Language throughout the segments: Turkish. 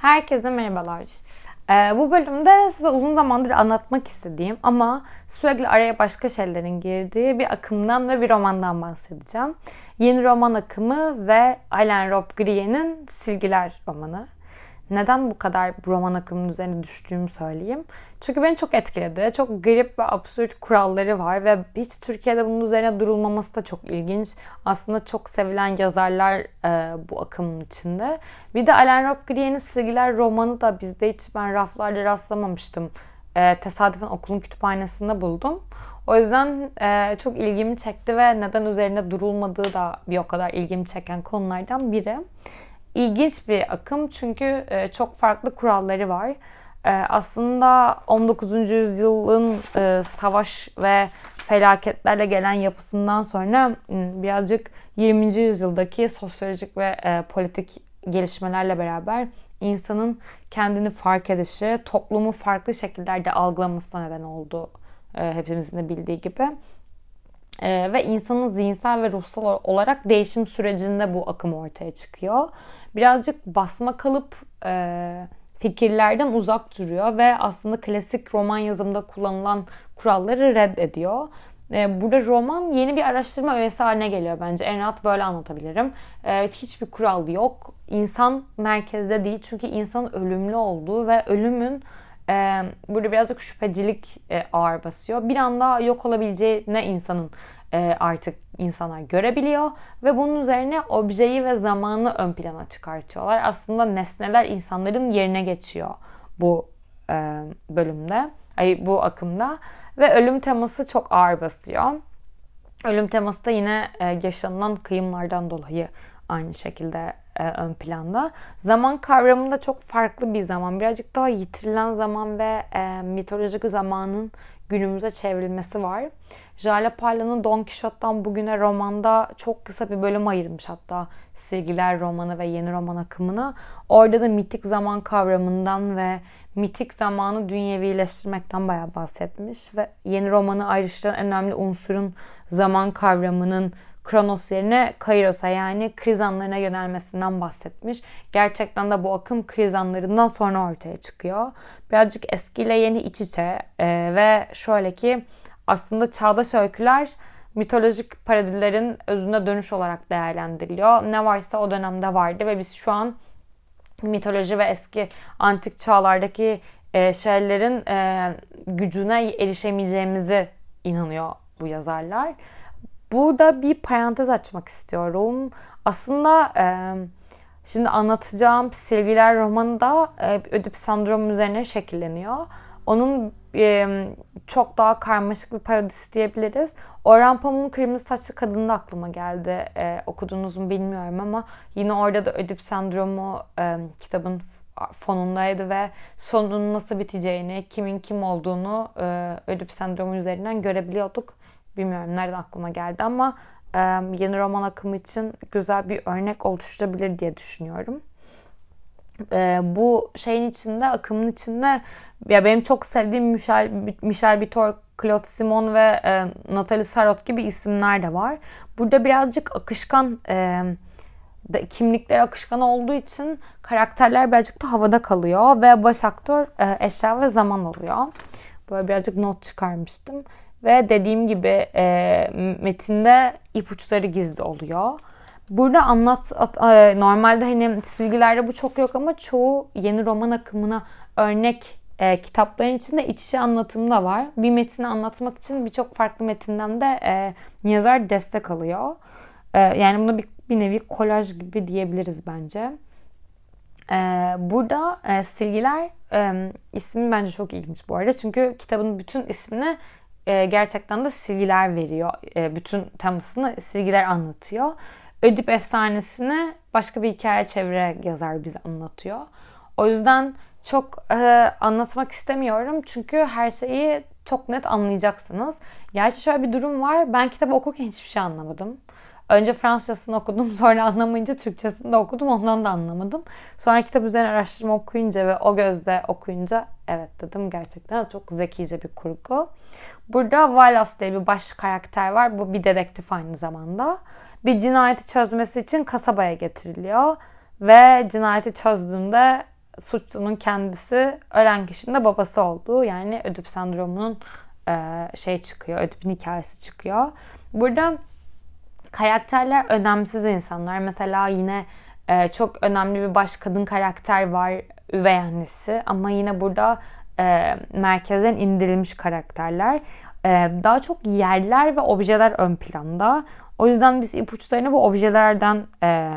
Herkese merhabalar. Ee, bu bölümde size uzun zamandır anlatmak istediğim ama sürekli araya başka şeylerin girdiği bir akımdan ve bir romandan bahsedeceğim. Yeni roman akımı ve Alain Rob Grier'in Silgiler romanı neden bu kadar roman akımının üzerine düştüğümü söyleyeyim. Çünkü beni çok etkiledi. Çok garip ve absürt kuralları var ve hiç Türkiye'de bunun üzerine durulmaması da çok ilginç. Aslında çok sevilen yazarlar e, bu akımın içinde. Bir de Alain Robbe-Grier'in Silgiler romanı da bizde hiç ben raflarda rastlamamıştım. E, tesadüfen okulun kütüphanesinde buldum. O yüzden e, çok ilgimi çekti ve neden üzerine durulmadığı da bir o kadar ilgimi çeken konulardan biri ilginç bir akım çünkü e, çok farklı kuralları var. E, aslında 19. yüzyılın e, savaş ve felaketlerle gelen yapısından sonra birazcık 20. yüzyıldaki sosyolojik ve politik gelişmelerle beraber insanın kendini fark edişi, toplumu farklı şekillerde algılamasına neden oldu hepimizin de bildiği gibi. Ve insanın zihinsel ve ruhsal olarak değişim sürecinde bu akım ortaya çıkıyor birazcık basma kalıp e, fikirlerden uzak duruyor ve aslında klasik roman yazımında kullanılan kuralları reddediyor. E, burada roman yeni bir araştırma öğesi haline geliyor bence. En rahat böyle anlatabilirim. E, hiçbir kural yok. İnsan merkezde değil çünkü insan ölümlü olduğu ve ölümün e, burada birazcık şüphecilik e, ağır basıyor. Bir anda yok olabileceğine insanın e, artık insanlar görebiliyor ve bunun üzerine objeyi ve zamanı ön plana çıkartıyorlar. Aslında nesneler insanların yerine geçiyor bu e, bölümde, ay bu akımda ve ölüm teması çok ağır basıyor. Ölüm teması da yine e, yaşanılan kıyımlardan dolayı aynı şekilde ön planda. Zaman kavramında çok farklı bir zaman. Birazcık daha yitirilen zaman ve mitolojik zamanın günümüze çevrilmesi var. Jale Parla'nın Don Quixote'dan bugüne romanda çok kısa bir bölüm ayırmış hatta Silgiler romanı ve yeni roman akımına. Orada da mitik zaman kavramından ve mitik zamanı dünyevileştirmekten bayağı bahsetmiş ve yeni romanı ayrıştıran önemli unsurun zaman kavramının Kronos yerine Kairos'a yani kriz anlarına yönelmesinden bahsetmiş. Gerçekten de bu akım kriz anlarından sonra ortaya çıkıyor. Birazcık eskiyle yeni iç içe ee, ve şöyle ki aslında çağdaş öyküler mitolojik paradillerin özüne dönüş olarak değerlendiriliyor. Ne varsa o dönemde vardı ve biz şu an mitoloji ve eski antik çağlardaki e, şeylerin e, gücüne erişemeyeceğimizi inanıyor bu yazarlar. Burada bir parantez açmak istiyorum. Aslında e, şimdi anlatacağım Silgiler romanı da e, Ödip sendromu üzerine şekilleniyor. Onun e, çok daha karmaşık bir parodisi diyebiliriz. Orhan Pamuk'un Kırmızı Saçlı Kadını da aklıma geldi. E, okudunuz mu bilmiyorum ama yine orada da Ödip sendromu e, kitabın fonundaydı ve sonunun nasıl biteceğini, kimin kim olduğunu e, Ödip sendromu üzerinden görebiliyorduk. Bilmiyorum nereden aklıma geldi ama e, yeni roman akımı için güzel bir örnek oluşturabilir diye düşünüyorum. E, bu şeyin içinde, akımın içinde ya benim çok sevdiğim Michel, Michel Bitor, Claude Simon ve e, Natalie Sarot gibi isimler de var. Burada birazcık akışkan e, de, kimlikleri akışkan olduğu için karakterler birazcık da havada kalıyor ve baş aktör e, eşya ve zaman oluyor. Böyle birazcık not çıkarmıştım. Ve dediğim gibi e, metinde ipuçları gizli oluyor. Burada anlat e, normalde hani silgilerde bu çok yok ama çoğu yeni roman akımına örnek e, kitapların içinde iç içe anlatım da var. Bir metini anlatmak için birçok farklı metinden de e, yazar destek alıyor. E, yani buna bir, bir nevi kolaj gibi diyebiliriz bence. E, burada e, silgiler e, ismi bence çok ilginç bu arada. Çünkü kitabın bütün ismini e, gerçekten de silgiler veriyor. E, bütün temasını silgiler anlatıyor. Ödip efsanesini başka bir hikaye çevirerek yazar bize anlatıyor. O yüzden çok e, anlatmak istemiyorum çünkü her şeyi çok net anlayacaksınız. Gerçi şöyle bir durum var. Ben kitabı okurken hiçbir şey anlamadım. Önce Fransızcasını okudum sonra anlamayınca Türkçesini de okudum ondan da anlamadım. Sonra kitap üzerine araştırma okuyunca ve o gözle okuyunca evet dedim gerçekten çok zekice bir kurgu. Burada Wallace diye bir baş karakter var. Bu bir dedektif aynı zamanda. Bir cinayeti çözmesi için kasabaya getiriliyor. Ve cinayeti çözdüğünde suçlunun kendisi ölen kişinin de babası olduğu yani ödip sendromunun şey çıkıyor. Ödip'in hikayesi çıkıyor. Burada karakterler önemsiz insanlar. Mesela yine e, çok önemli bir baş kadın karakter var. Üvey annesi. Ama yine burada e, merkezden indirilmiş karakterler. E, daha çok yerler ve objeler ön planda. O yüzden biz ipuçlarını bu objelerden e,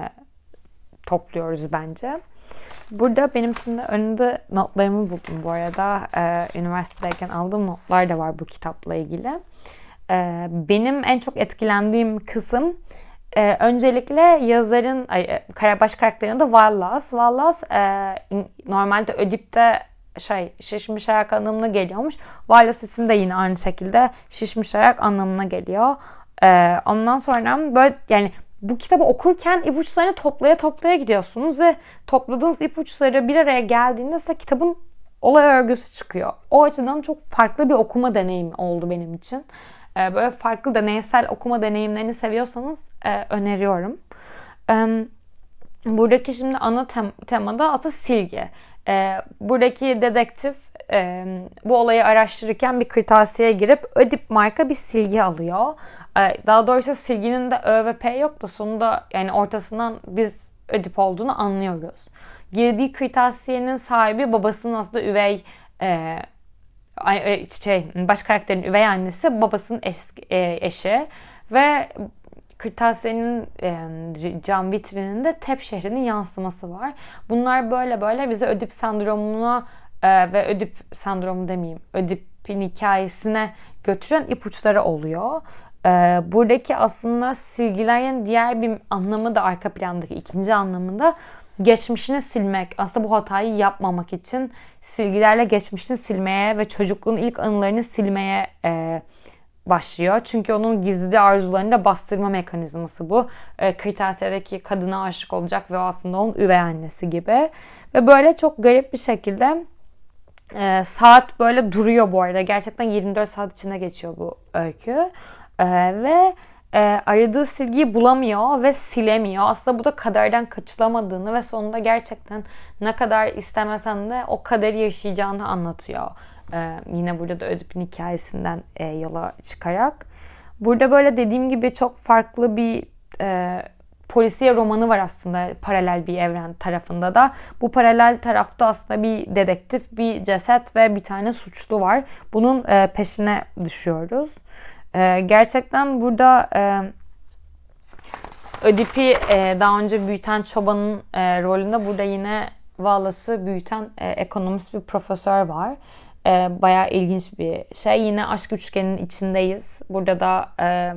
topluyoruz bence. Burada benim şimdi önünde notlarımı buldum bu arada. Ee, üniversitedeyken aldığım notlar da var bu kitapla ilgili. Ee, benim en çok etkilendiğim kısım e, öncelikle yazarın, e, baş karakterinin de Wallace. Wallace e, normalde Ödip'te şey şişmiş ayak anlamına geliyormuş. Wallace isim de yine aynı şekilde şişmiş ayak anlamına geliyor. Ee, ondan sonra böyle yani bu kitabı okurken ipuçlarını toplaya toplaya gidiyorsunuz ve topladığınız ipuçları bir araya geldiğinde size kitabın olay örgüsü çıkıyor. O açıdan çok farklı bir okuma deneyimi oldu benim için. Ee, böyle farklı deneysel okuma deneyimlerini seviyorsanız e, öneriyorum. Buradaki şimdi ana tem- temada aslında silgi. Ee, buradaki dedektif e, bu olayı araştırırken bir kırtasiyeye girip Ödip marka bir silgi alıyor. Ee, daha doğrusu silginin de Ö ve P yok da sonunda yani ortasından biz Ödip olduğunu anlıyoruz. Girdiği kırtasiyenin sahibi babasının aslında üvey e, e şey baş karakterin üvey annesi babasının eski, e, eşi ve kırtasiyenin e, cam vitrininde Tep şehrinin yansıması var. Bunlar böyle böyle bize Ödip sendromuna e, ve Ödip sendromu demeyeyim Ödip'in hikayesine götüren ipuçları oluyor. E, buradaki aslında silgilerin diğer bir anlamı da arka plandaki ikinci anlamında geçmişini silmek. Aslında bu hatayı yapmamak için silgilerle geçmişini silmeye ve çocukluğun ilk anılarını silmeye e, başlıyor. Çünkü onun gizli arzularını da bastırma mekanizması bu. E, kırtasiyedeki kadına aşık olacak ve aslında onun üvey annesi gibi. Ve böyle çok garip bir şekilde e, saat böyle duruyor bu arada. Gerçekten 24 saat içinde geçiyor bu öykü. E, ve e, aradığı silgiyi bulamıyor ve silemiyor. Aslında bu da kaderden kaçılamadığını ve sonunda gerçekten ne kadar istemesen de o kaderi yaşayacağını anlatıyor. E, yine burada da Ödip'in hikayesinden e, yola çıkarak. Burada böyle dediğim gibi çok farklı bir e, polisiye romanı var aslında paralel bir evren tarafında da. Bu paralel tarafta aslında bir dedektif, bir ceset ve bir tane suçlu var. Bunun e, peşine düşüyoruz. E, gerçekten burada e, Ödip'i e, daha önce büyüten çobanın e, rolünde burada yine Wallace'ı büyüten e, ekonomist bir profesör var. E, bayağı ilginç bir şey. Yine aşk üçgeninin içindeyiz. Burada da e,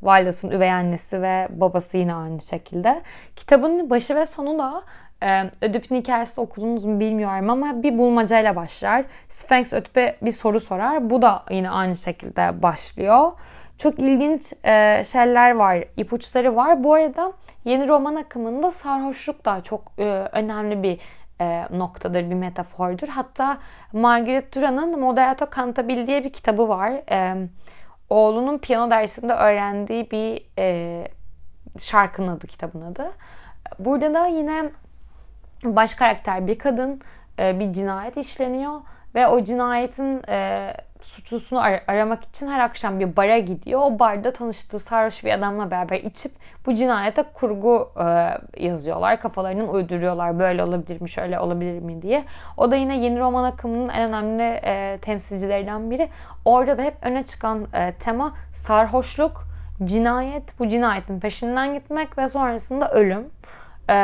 Wallace'ın üvey annesi ve babası yine aynı şekilde. Kitabın başı ve sonu da e, Ödip'in hikayesi okudunuz mu bilmiyorum ama bir bulmacayla başlar. Sphinx Ödip'e bir soru sorar. Bu da yine aynı şekilde başlıyor. Çok ilginç e, şeyler var, ipuçları var. Bu arada yeni roman akımında sarhoşluk da çok e, önemli bir e, noktadır, bir metafordur. Hatta Margaret Duran'ın Moderato Cantabile diye bir kitabı var. E, oğlunun piyano dersinde öğrendiği bir e, şarkının adı, kitabın adı. Burada da yine baş karakter bir kadın, e, bir cinayet işleniyor ve o cinayetin e, suçlusunu ar- aramak için her akşam bir bara gidiyor. O barda tanıştığı sarhoş bir adamla beraber içip bu cinayete kurgu e, yazıyorlar. Kafalarının uyduruyorlar. Böyle olabilir mi, şöyle olabilir mi diye. O da yine yeni roman akımının en önemli e, temsilcilerinden biri. Orada da hep öne çıkan e, tema sarhoşluk, cinayet, bu cinayetin peşinden gitmek ve sonrasında ölüm. Ee,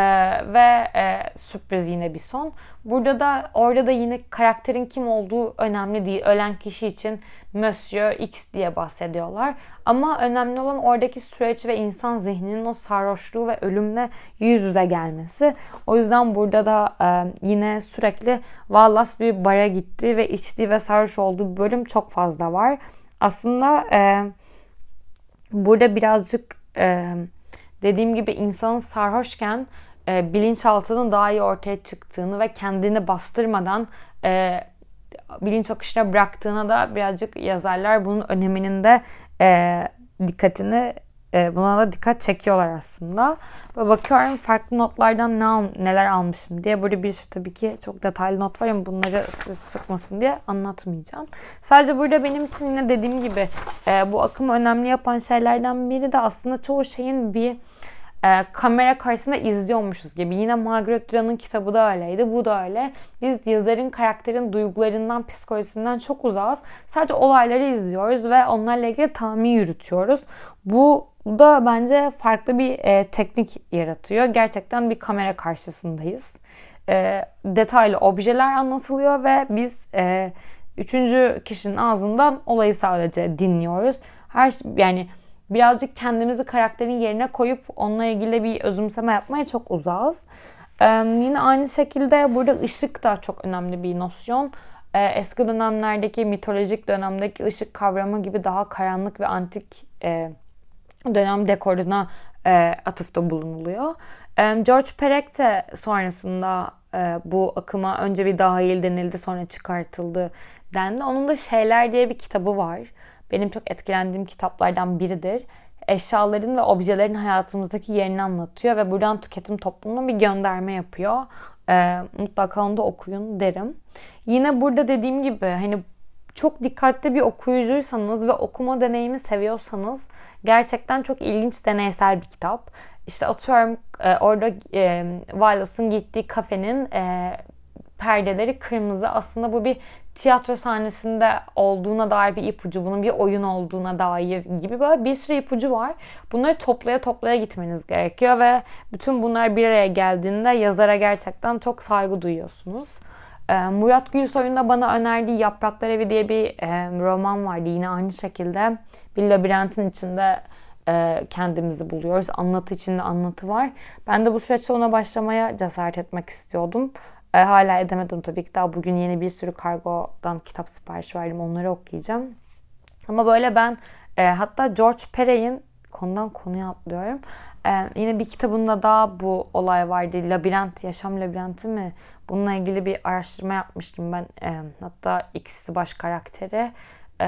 ve e, sürpriz yine bir son. Burada da orada da yine karakterin kim olduğu önemli değil. Ölen kişi için Monsieur X diye bahsediyorlar. Ama önemli olan oradaki süreç ve insan zihninin o sarhoşluğu ve ölümle yüz yüze gelmesi. O yüzden burada da e, yine sürekli Wallace bir bara gitti ve içti ve sarhoş olduğu bölüm çok fazla var. Aslında e, burada birazcık e, dediğim gibi insanın sarhoşken e, bilinçaltının daha iyi ortaya çıktığını ve kendini bastırmadan e, bilinç akışına bıraktığına da birazcık yazarlar bunun öneminin de e, dikkatini e, buna da dikkat çekiyorlar aslında. Ve bakıyorum farklı notlardan ne al, neler almışım diye. Burada bir sürü tabii ki çok detaylı not var ama bunları siz sıkmasın diye anlatmayacağım. Sadece burada benim için yine dediğim gibi e, bu akımı önemli yapan şeylerden biri de aslında çoğu şeyin bir e, kamera karşısında izliyormuşuz gibi. Yine Margaret Duran'ın kitabı da öyleydi. Bu da öyle. Biz yazarın, karakterin duygularından, psikolojisinden çok uzağız. Sadece olayları izliyoruz ve onlarla ilgili tahmin yürütüyoruz. Bu da bence farklı bir e, teknik yaratıyor. Gerçekten bir kamera karşısındayız. E, detaylı objeler anlatılıyor ve biz e, üçüncü kişinin ağzından olayı sadece dinliyoruz. Her yani birazcık kendimizi karakterin yerine koyup onunla ilgili bir özümseme yapmaya çok uzağız. Ee, yine aynı şekilde burada ışık da çok önemli bir nosyon. Ee, eski dönemlerdeki mitolojik dönemdeki ışık kavramı gibi daha karanlık ve antik e, dönem dekoruna e, atıfta bulunuluyor. E, George Perec de sonrasında e, bu akıma önce bir dahil denildi sonra çıkartıldı dendi. Onun da Şeyler diye bir kitabı var benim çok etkilendiğim kitaplardan biridir. Eşyaların ve objelerin hayatımızdaki yerini anlatıyor ve buradan tüketim toplumuna bir gönderme yapıyor. Ee, mutlaka onu da okuyun derim. Yine burada dediğim gibi hani çok dikkatli bir okuyucuysanız ve okuma deneyimi seviyorsanız gerçekten çok ilginç deneysel bir kitap. İşte atıyorum e, orada e, Wallace'ın gittiği kafenin e, perdeleri kırmızı. Aslında bu bir tiyatro sahnesinde olduğuna dair bir ipucu, bunun bir oyun olduğuna dair gibi böyle bir sürü ipucu var. Bunları toplaya toplaya gitmeniz gerekiyor ve bütün bunlar bir araya geldiğinde yazara gerçekten çok saygı duyuyorsunuz. Ee, Murat Gülsoy'un da bana önerdiği Yapraklar Evi diye bir e, roman vardı. Yine aynı şekilde bir labirentin içinde e, kendimizi buluyoruz. Anlatı içinde anlatı var. Ben de bu süreçte ona başlamaya cesaret etmek istiyordum. E, hala edemedim tabii ki. Daha bugün yeni bir sürü kargodan kitap sipariş verdim. Onları okuyacağım. Ama böyle ben e, hatta George Perey'in konudan konuya atlıyorum. E, yine bir kitabında da bu olay vardı. Labirent, yaşam labirenti mi? Bununla ilgili bir araştırma yapmıştım ben. E, hatta ikisi baş karakteri. E,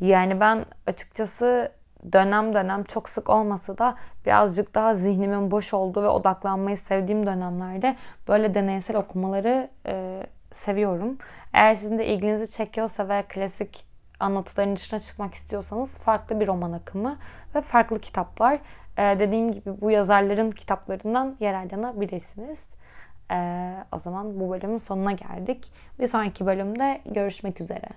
yani ben açıkçası dönem dönem çok sık olmasa da birazcık daha zihnimin boş olduğu ve odaklanmayı sevdiğim dönemlerde böyle deneysel okumaları e, seviyorum. Eğer sizin de ilginizi çekiyorsa ve klasik anlatıların dışına çıkmak istiyorsanız farklı bir roman akımı ve farklı kitaplar. Ee, dediğim gibi bu yazarların kitaplarından yararlanabilirsiniz. Ee, o zaman bu bölümün sonuna geldik. Bir sonraki bölümde görüşmek üzere.